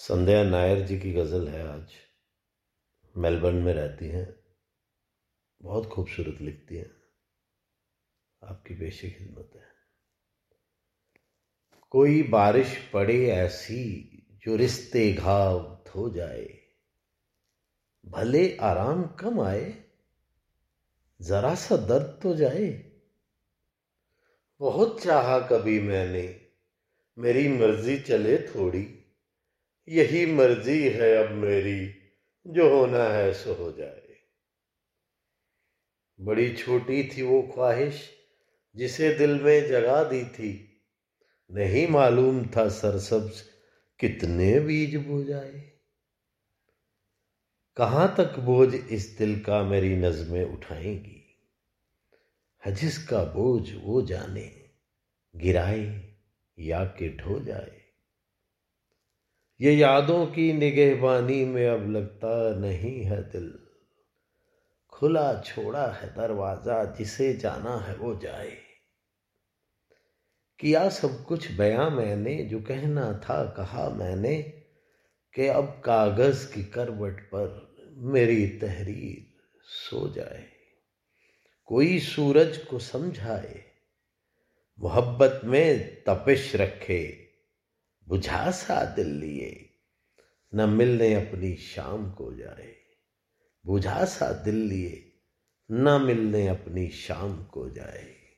संध्या नायर जी की गज़ल है आज। मेलबर्न में रहती हैं। बहुत खूबसूरत लिखती हैं। आपकी पेशी खिदमत है। कोई बारिश पड़े ऐसी जो रिश्ते घाव धो जाए। भले आराम कम आए, जरा सा दर्द तो जाए। बहुत चाहा कभी मैंने, मेरी मर्ज़ी चले थोड़ी। यही मर्ज़ी है अब मेरी, जो होना है सो हो जाए। बड़ी छोटी थी वो ख्वाहिश जिसे दिल में जगा दी थी। नहीं मालूम था सरसब्ज कितने बीज बो जाए। कहाँ तक बोझ इस दिल का मेरी नजमें उठाएँगी? हजिस का बोझ वो जाने, गिराए या कि ढो जाए। ये यादों की निगहबानी में अब लगता नहीं है दिल। खुला छोड़ा है दरवाज़ा, जिसे जाना है वो जाए। किया सब कुछ बयां मैंने, जो कहना था कहा मैंने, कि अब कागज़ की करवट पर मेरी तहरीर सो जाए। कोई सूरज को समझाए, मोहब्बत में तपिश रखे बुझा सा दिल लिए, न मिलने अपनी शाम को जाए। बुझा सा दिल लिए, न मिलने अपनी शाम को जाए।